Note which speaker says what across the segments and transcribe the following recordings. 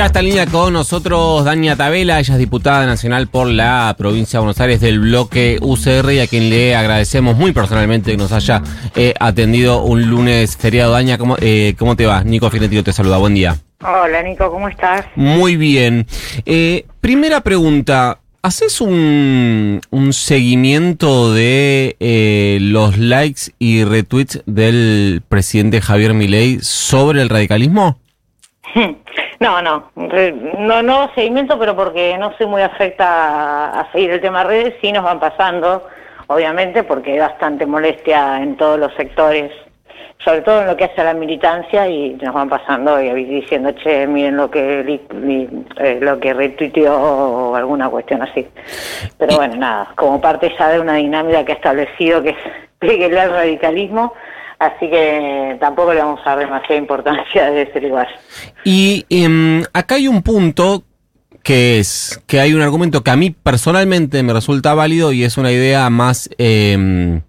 Speaker 1: Ya está en línea con nosotros Dania Tabela, ella es diputada nacional por la provincia de Buenos Aires del bloque UCR y a quien le agradecemos muy personalmente que nos haya eh, atendido un lunes feriado. Dania, ¿cómo, eh, ¿cómo te va? Nico Finettino te saluda, buen día.
Speaker 2: Hola Nico, ¿cómo estás?
Speaker 1: Muy bien. Eh, primera pregunta, ¿haces un, un seguimiento de eh, los likes y retweets del presidente Javier Milei sobre el radicalismo?
Speaker 2: No, no, no, no seguimiento, pero porque no soy muy afecta a, a seguir el tema redes, sí nos van pasando, obviamente, porque hay bastante molestia en todos los sectores, sobre todo en lo que hace a la militancia, y nos van pasando y diciendo, che, miren lo que li- li- eh, lo que retuiteó o alguna cuestión así. Pero bueno, nada, como parte ya de una dinámica que ha establecido que es peguele al radicalismo, así que tampoco le vamos a dar demasiada importancia desde ese lugar.
Speaker 1: Y em, acá hay un punto que es que hay un argumento que a mí personalmente me resulta válido y es una idea más em,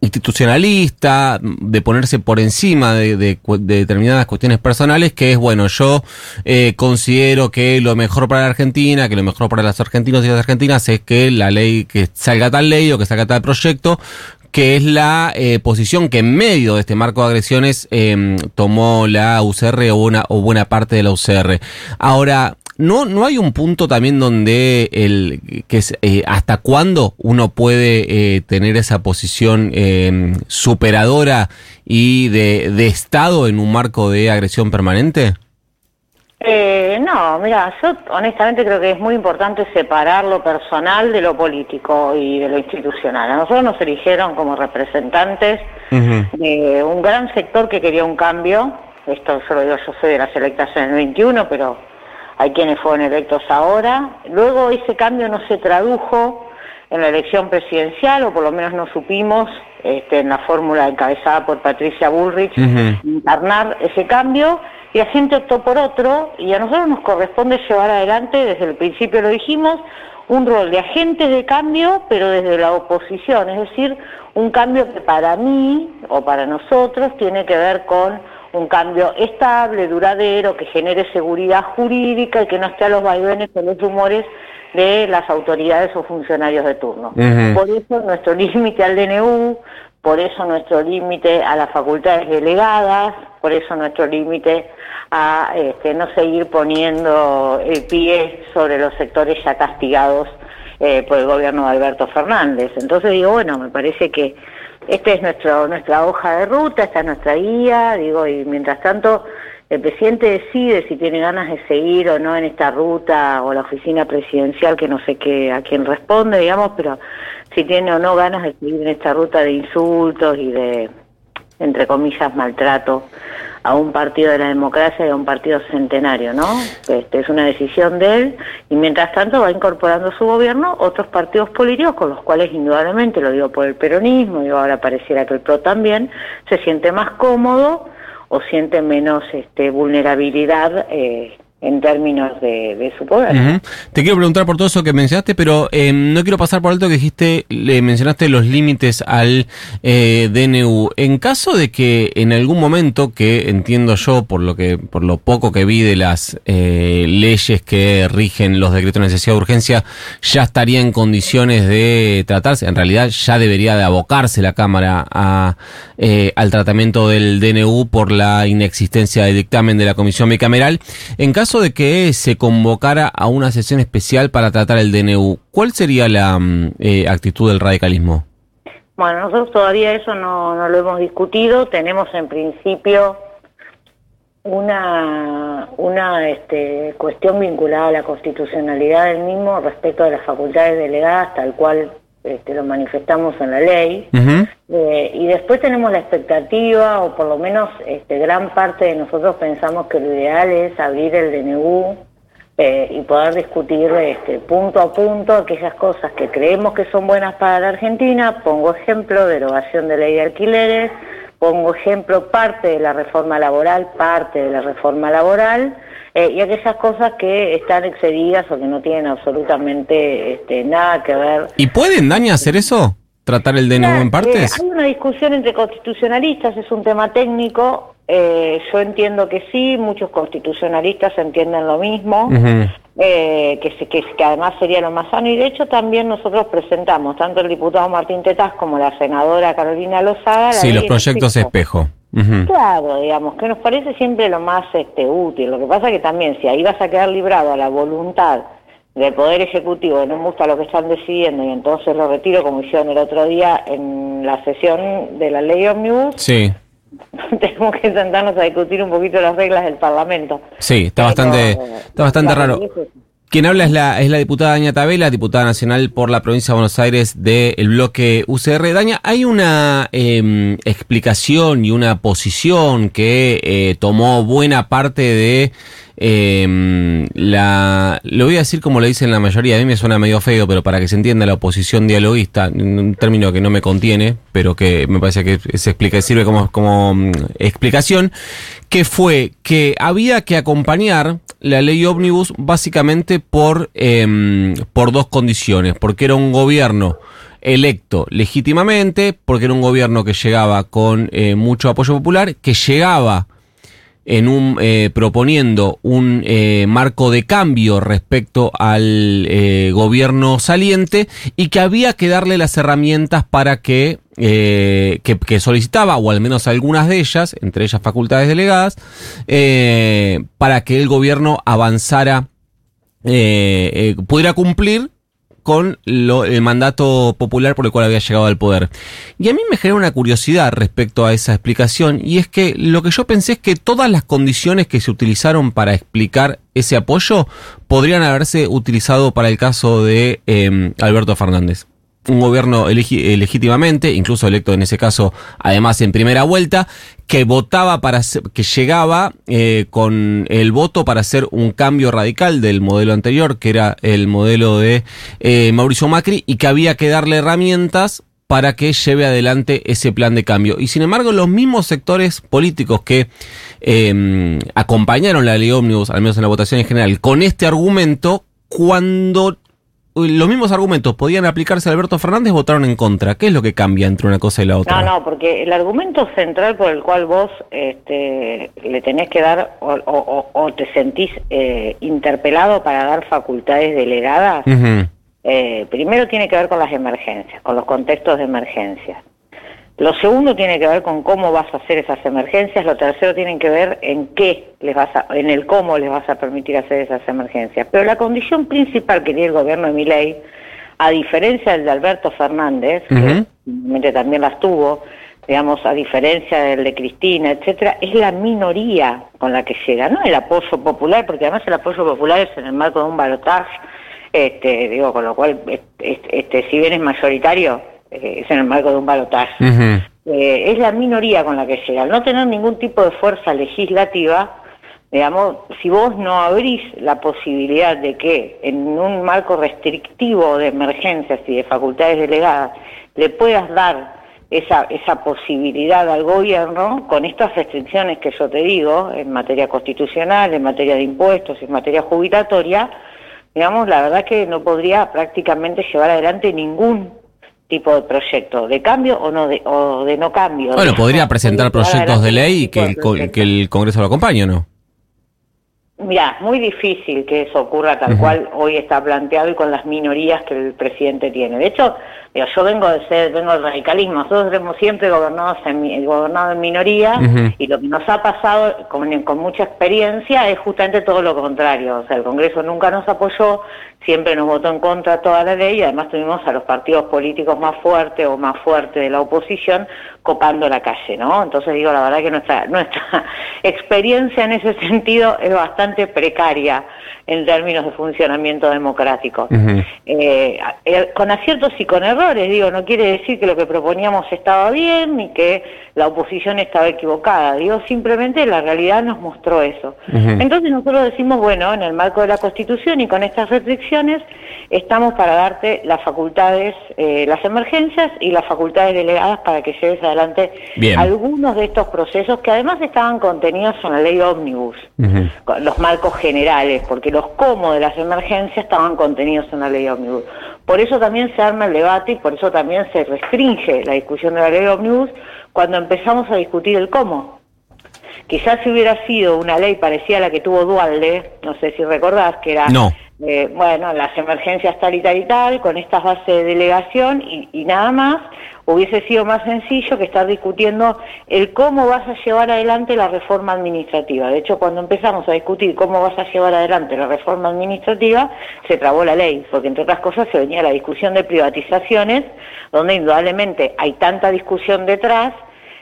Speaker 1: institucionalista, de ponerse por encima de, de de determinadas cuestiones personales, que es, bueno, yo eh, considero que lo mejor para la Argentina, que lo mejor para los argentinos y las argentinas es que la ley, que salga tal ley o que salga tal proyecto, que es la eh, posición que en medio de este marco de agresiones eh, tomó la UCR o, una, o buena parte de la UCR. Ahora, ¿no, no hay un punto también donde el que es eh, hasta cuándo uno puede eh, tener esa posición eh, superadora y de, de Estado en un marco de agresión permanente?
Speaker 2: Eh, no, mira, yo honestamente creo que es muy importante separar lo personal de lo político y de lo institucional. A nosotros nos eligieron como representantes de un gran sector que quería un cambio. Esto yo lo digo, yo soy de las electas en el 21, pero hay quienes fueron electos ahora. Luego ese cambio no se tradujo en la elección presidencial, o por lo menos no supimos, este, en la fórmula encabezada por Patricia Bullrich,
Speaker 1: Ujú.
Speaker 2: encarnar ese cambio y la gente optó por otro y a nosotros nos corresponde llevar adelante, desde el principio lo dijimos, un rol de agentes de cambio, pero desde la oposición, es decir, un cambio que para mí o para nosotros tiene que ver con un cambio estable, duradero, que genere seguridad jurídica y que no esté a los vaivenes o los rumores de las autoridades o funcionarios de turno. Por eso nuestro límite al DNU, por eso nuestro límite a las facultades delegadas, por eso nuestro límite a este, no seguir poniendo el pie sobre los sectores ya castigados eh, por el gobierno de Alberto Fernández. Entonces digo, bueno, me parece que esta es nuestro, nuestra hoja de ruta, esta es nuestra guía, digo, y mientras tanto el presidente decide si tiene ganas de seguir o no en esta ruta o la oficina presidencial, que no sé qué, a quién responde, digamos, pero si tiene o no ganas de seguir en esta ruta de insultos y de, entre comillas, maltrato a un partido de la democracia y a un partido centenario, ¿no? Este, es una decisión de él y mientras tanto va incorporando a su gobierno otros partidos políticos con los cuales indudablemente, lo digo por el peronismo, y ahora pareciera que el PRO también, se siente más cómodo o siente menos este, vulnerabilidad eh, en términos de, su poder.
Speaker 1: Te quiero preguntar por todo eso que mencionaste, pero eh, no quiero pasar por alto que dijiste, le mencionaste los límites al eh, DNU. En caso de que en algún momento, que entiendo yo por lo que, por lo poco que vi de las eh, leyes que rigen los decretos de necesidad de urgencia, ya estaría en condiciones de tratarse, en realidad ya debería de abocarse la Cámara a, eh, al tratamiento del DNU por la inexistencia del dictamen de la Comisión Bicameral. En caso de que se convocara a una sesión especial para tratar el DNU, ¿cuál sería la mm, eh, actitud del radicalismo?
Speaker 2: Bueno, nosotros todavía eso no, no lo hemos discutido. Tenemos en principio una, una este, cuestión vinculada a la constitucionalidad del mismo respecto de las facultades delegadas, tal cual este, lo manifestamos en la ley. Eh, y después tenemos la expectativa, o por lo menos este, gran parte de nosotros pensamos que lo ideal es abrir el DNU eh, y poder discutir este, punto a punto aquellas cosas que creemos que son buenas para la Argentina. Pongo ejemplo, derogación de ley de alquileres, pongo ejemplo, parte de la reforma laboral, parte de la reforma laboral, eh, y aquellas cosas que están excedidas o que no tienen absolutamente este, nada que ver
Speaker 1: ¿Y pueden, Daña, hacer eso? ¿Tratar el DNU en
Speaker 2: Claro,
Speaker 1: partes?
Speaker 2: eh, hay una discusión entre constitucionalistas, es un tema técnico. Eh, yo entiendo que sí, muchos constitucionalistas entienden lo mismo, eh, que, que, que, además sería lo más sano. Y de hecho también nosotros presentamos, tanto el diputado Martín Tetaz como la senadora Carolina Lozada.
Speaker 1: Sí, los proyectos espejo.
Speaker 2: Claro, digamos, que nos parece siempre lo más este, útil. Lo que pasa que también si ahí vas a quedar librado a la voluntad del Poder Ejecutivo, no me gusta lo que están decidiendo y entonces lo retiro como hicieron el otro día en la sesión de la ley Omnibus.
Speaker 1: Sí.
Speaker 2: Tenemos que sentarnos a discutir un poquito las reglas del Parlamento.
Speaker 1: Sí, está bastante, está bastante raro. Quien habla es la, es la diputada Daña Tabela, diputada nacional por la provincia de Buenos Aires del bloque UCR. Daña, hay una em, explicación y una posición que eh, tomó buena parte de eh, la, lo voy a decir como le dicen la mayoría, a mí me suena medio feo, pero para que se entienda la oposición dialoguista, un término que no me contiene, pero que me parece que se explica, sirve como, como mm, explicación, que fue que había que acompañar la ley ómnibus básicamente por, eh, por dos condiciones, porque era un gobierno electo legítimamente, porque era un gobierno que llegaba con eh, mucho apoyo popular, que llegaba en un eh, proponiendo un eh, marco de cambio respecto al eh, gobierno saliente y que había que darle las herramientas para que, que, solicitaba, o al menos algunas de ellas, entre ellas facultades delegadas, para que el gobierno avanzara, pudiera cumplir con lo, el mandato popular por el cual había llegado al poder. Y a mí me genera una curiosidad respecto a esa explicación, y es que lo que yo pensé es que todas las condiciones que se utilizaron para explicar ese apoyo podrían haberse utilizado para el caso de eh, Alberto Fernández un gobierno eh, legítimamente, incluso electo en ese caso, además en primera vuelta, que votaba para que llegaba eh, con el voto para hacer un cambio radical del modelo anterior, que era el modelo de eh, Mauricio Macri, y que había que darle herramientas para que lleve adelante ese plan de cambio. Y sin embargo, los mismos sectores políticos que em, acompañaron la ley ómnibus, al menos en la votación en general, con este argumento, cuando los mismos argumentos podían aplicarse a Alberto Fernández, votaron en contra. ¿Qué es lo que cambia entre una cosa y la otra?
Speaker 2: No, no, porque el argumento central por el cual vos este, le tenés que dar o, te sentís eh, interpelado para dar facultades delegadas, eh, primero tiene que ver con las emergencias, con los contextos de emergencia. Lo segundo tiene que ver con cómo vas a hacer esas emergencias, lo tercero tiene que ver en qué les vas a, en el cómo les vas a permitir hacer esas emergencias. Pero la condición principal que tiene el gobierno de Miley, a diferencia del de Alberto Fernández, que también las tuvo, digamos, a diferencia del de Cristina, etcétera, es la minoría con la que llega, no el apoyo popular, porque además el apoyo popular es en el marco de un balotaje, este, digo, con lo cual, este, este si bien es mayoritario, eh, es en el marco de un balotaje. Eh, es la minoría con la que llega. Al no tener ningún tipo de fuerza legislativa, digamos, si vos no abrís la posibilidad de que en un marco restrictivo de emergencias y de facultades delegadas le puedas dar esa, esa posibilidad al gobierno con estas restricciones que yo te digo en materia constitucional, en materia de impuestos, en materia jubilatoria, digamos, la verdad que no podría prácticamente llevar adelante ningún tipo de proyecto, de cambio o no de, o de no cambio.
Speaker 1: Bueno, podría presentar proyectos de ley y que el, que el Congreso lo acompañe, ¿no?
Speaker 2: Mira, muy difícil que eso ocurra tal cual hoy está planteado y con las minorías que el presidente tiene. De hecho, yo vengo de ser, vengo del radicalismo, nosotros hemos siempre gobernado en, gobernado en minoría y lo que nos ha pasado con, con, mucha experiencia es justamente todo lo contrario. O sea, el Congreso nunca nos apoyó, siempre nos votó en contra toda la ley y además tuvimos a los partidos políticos más fuertes o más fuertes de la oposición copando la calle, ¿no? Entonces digo, la verdad que nuestra, nuestra experiencia en ese sentido es bastante precaria en términos de funcionamiento democrático. Eh, eh, con aciertos y con errores, digo, no quiere decir que lo que proponíamos estaba bien ni que la oposición estaba equivocada, digo, simplemente la realidad nos mostró eso. Entonces nosotros decimos, bueno, en el marco de la Constitución y con estas restricciones, estamos para darte las facultades, eh, las emergencias y las facultades delegadas para que lleves adelante algunos de estos procesos que además estaban contenidos en la ley ómnibus, los marcos generales, porque los cómo de las emergencias estaban contenidos en la ley ómnibus. Por eso también se arma el debate y por eso también se restringe la discusión de la ley ómnibus cuando empezamos a discutir el cómo. Quizás si hubiera sido una ley parecida a la que tuvo Dualde, no sé si recordás, que era,
Speaker 1: no.
Speaker 2: Eh, bueno, las emergencias tal y tal y tal, con estas bases de delegación y, y nada más, hubiese sido más sencillo que estar discutiendo el cómo vas a llevar adelante la reforma administrativa. De hecho, cuando empezamos a discutir cómo vas a llevar adelante la reforma administrativa, se trabó la ley, porque entre otras cosas se venía la discusión de privatizaciones, donde indudablemente hay tanta discusión detrás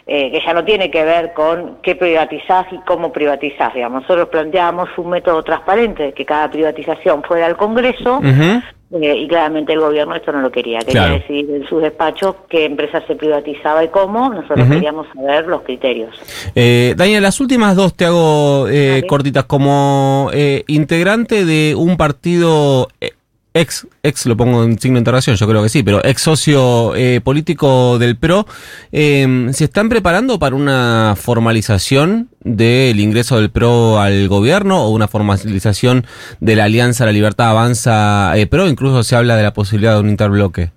Speaker 2: eh, que ya no tiene que ver con qué privatizás y cómo privatizás. Digamos. Nosotros planteábamos un método transparente, que cada privatización fuera al Congreso, eh, y claramente el gobierno esto no lo quería. Quería
Speaker 1: Claro.
Speaker 2: decidir en sus despachos qué empresa se privatizaba y cómo. Nosotros queríamos saber los criterios.
Speaker 1: Eh, Daniel, las últimas dos te hago eh, cortitas. Como eh, integrante de un partido eh, ex, ex lo pongo en signo de interrogación, yo creo que sí, pero ex socio eh, político del PRO, eh, ¿se están preparando para una formalización del ingreso del PRO al gobierno o una formalización de la Alianza La Libertad Avanza eh, PRO? Incluso se habla de la posibilidad de un interbloque.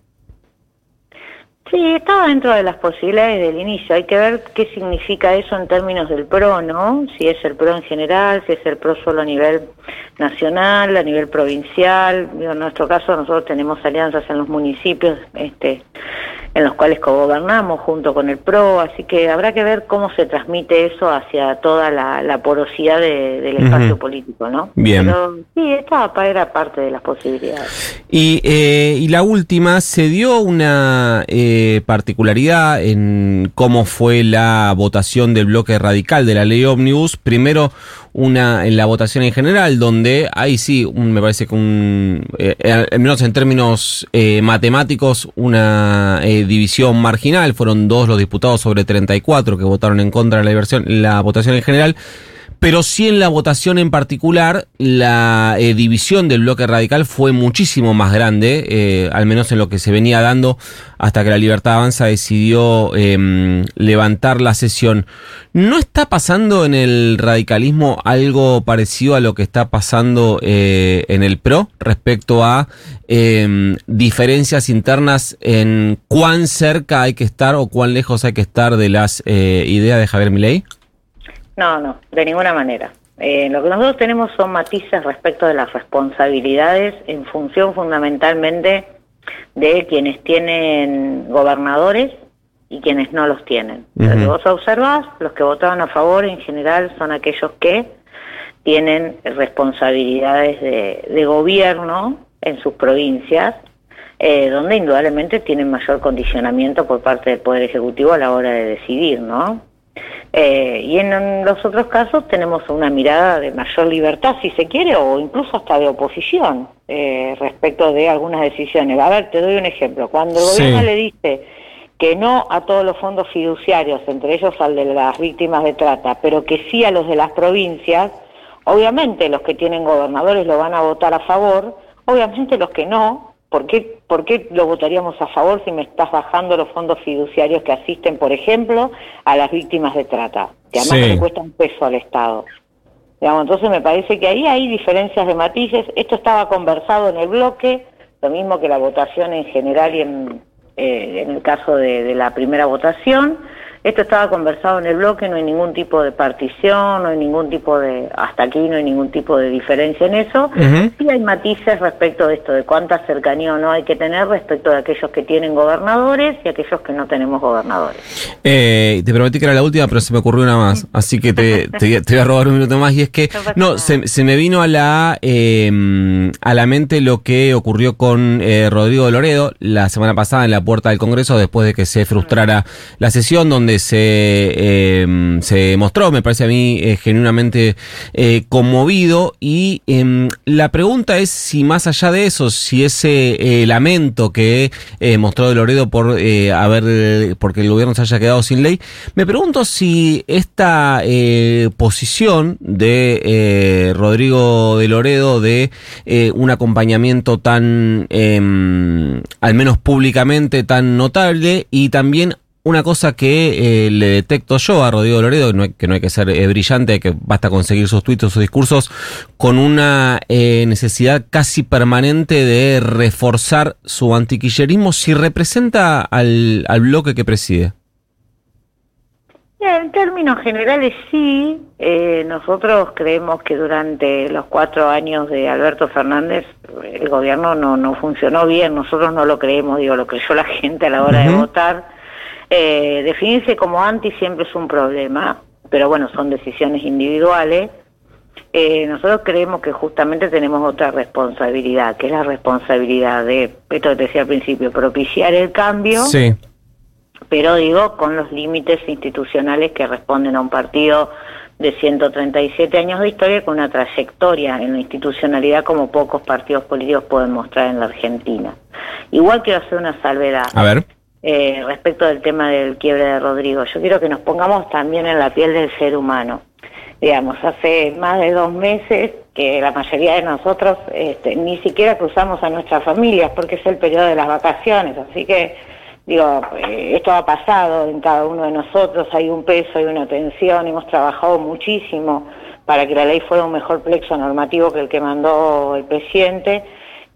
Speaker 2: Sí, estaba dentro de las posibilidades del inicio. Hay que ver qué significa eso en términos del PRO, ¿no? Si es el PRO en general, si es el PRO solo a nivel nacional, a nivel provincial. Digo, en nuestro caso nosotros tenemos alianzas en los municipios este, en los cuales cogobernamos junto con el PRO, así que habrá que ver cómo se transmite eso hacia toda la, la porosidad de- del espacio político, ¿no?
Speaker 1: Bien.
Speaker 2: Pero sí, esta era parte de las posibilidades.
Speaker 1: Y, eh, y la última, se dio una eh, particularidad en cómo fue la votación del bloque radical de la ley Omnibus. Primero, una en la votación en general, donde ahí sí, un- me parece que un, eh, eh, al menos en términos eh, matemáticos, una eh, división marginal. Fueron dos los diputados sobre 34 que votaron en contra de la, diversión, la votación en general. Pero sí en la votación en particular, la eh, división del bloque radical fue muchísimo más grande, eh, al menos en lo que se venía dando hasta que la Libertad Avanza decidió eh, levantar la sesión. ¿No está pasando en el radicalismo algo parecido a lo que está pasando eh, en el PRO respecto a eh, diferencias internas en cuán cerca hay que estar o cuán lejos hay que estar de las eh, ideas de Javier Milei?
Speaker 2: No, no, de ninguna manera. Eh, lo que nosotros tenemos son matices respecto de las responsabilidades en función fundamentalmente de quienes tienen gobernadores y quienes no los tienen. Lo que vos observás, los que votaban a favor en general son aquellos que tienen responsabilidades de, de gobierno en sus provincias, eh, donde indudablemente tienen mayor condicionamiento por parte del Poder Ejecutivo a la hora de decidir, ¿no? Eh, y en, los otros casos tenemos una mirada de mayor libertad, si se quiere, o incluso hasta de oposición eh, respecto de algunas decisiones. A ver, te doy un ejemplo. Cuando el
Speaker 1: Sí.
Speaker 2: gobierno le dice que no a todos los fondos fiduciarios, entre ellos al de las víctimas de trata, pero que sí a los de las provincias, obviamente los que tienen gobernadores lo van a votar a favor, obviamente los que no, ¿por qué, por qué lo votaríamos a favor si me estás bajando los fondos fiduciarios que asisten, por ejemplo, a las víctimas de trata? Que además
Speaker 1: Sí.
Speaker 2: le cuesta un peso al Estado. Digamos, entonces me parece que ahí hay diferencias de matices. Esto estaba conversado en el bloque, lo mismo que la votación en general y en, eh, en el caso de, de la primera votación. Esto estaba conversado en el bloque, no hay ningún tipo de partición, no hay ningún tipo de, hasta aquí no hay ningún tipo de diferencia en eso. Sí hay matices respecto de esto, de cuánta cercanía o no hay que tener respecto de aquellos que tienen gobernadores y aquellos que no tenemos gobernadores.
Speaker 1: Eh, te prometí que era la última, pero se me ocurrió una más. Así que te, te- te voy a robar un minuto más. Y es que,
Speaker 2: No
Speaker 1: se, se me vino a la, eh, a la mente lo que ocurrió con eh, Rodrigo Loredo la semana pasada en la puerta del Congreso, después de que se frustrara la sesión, donde se, eh, se mostró, me parece a mí, eh, genuinamente eh, conmovido. Y em, la pregunta es si más allá de eso, si ese eh, lamento que mostró de Loredo por haber, porque el gobierno se haya quedado sin ley, me pregunto si esta posición de Rodrigo de Loredo de un acompañamiento tan, em, al menos públicamente, tan notable y también una cosa que eh, le detecto yo a Rodrigo Loredo, no hay- que no hay que ser eh, brillante, que basta conseguir sus o sus discursos, con una eh, necesidad casi permanente de reforzar su antiquillerismo si representa al, al bloque que preside.
Speaker 2: En términos generales sí, eh, nosotros creemos que durante los cuatro años de Alberto Fernández el gobierno no, no funcionó bien, nosotros no lo creemos, digo, lo creyó la gente a la hora de votar. Eh, definirse como anti siempre es un problema, pero bueno, son decisiones individuales. Eh, nosotros creemos que justamente tenemos otra responsabilidad, que es la responsabilidad de, esto que te decía al principio, propiciar el cambio.
Speaker 1: Sí.
Speaker 2: pero digo con los límites institucionales que responden a un partido de 137 años de historia con una trayectoria en la institucionalidad como pocos partidos políticos pueden mostrar en la Argentina. Igual quiero hacer una salvedad
Speaker 1: A ver.
Speaker 2: Eh, respecto del tema del quiebre de Rodrigo. Yo quiero que nos pongamos también en la piel del ser humano. Digamos, hace más de dos meses que la mayoría de nosotros este, ni siquiera cruzamos a nuestras familias porque es el periodo de las vacaciones. Así que, digo, eh, esto ha pasado en cada uno de nosotros, hay un peso, hay una tensión, hemos trabajado muchísimo para que la ley fuera un mejor plexo normativo que el que mandó el presidente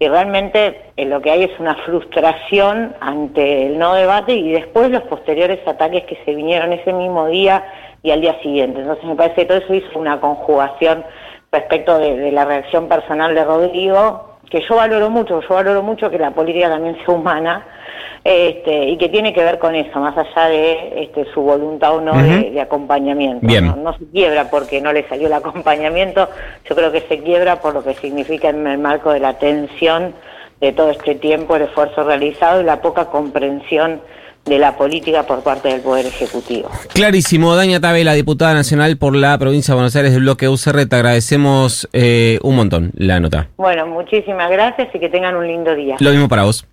Speaker 2: y realmente eh, lo que hay es una frustración ante el no debate y después los posteriores ataques que se vinieron ese mismo día y al día siguiente. Entonces me parece que todo eso hizo una conjugación respecto de, de la reacción personal de Rodrigo, que yo valoro mucho, yo valoro mucho que la política también sea humana, este, y que tiene que ver con eso, más allá de este, su voluntad o no de, acompañamiento.
Speaker 1: Bien.
Speaker 2: ¿no? no se quiebra porque no le salió el acompañamiento, yo creo que se quiebra por lo que significa en el marco de la tensión de todo este tiempo, el esfuerzo realizado y la poca comprensión de la política por parte del Poder Ejecutivo.
Speaker 1: Clarísimo, Daña Tabela, diputada nacional por la provincia de Buenos Aires del bloque UCR, te agradecemos eh, un montón la nota.
Speaker 2: Bueno, muchísimas gracias y que tengan un lindo día.
Speaker 1: Lo mismo para vos.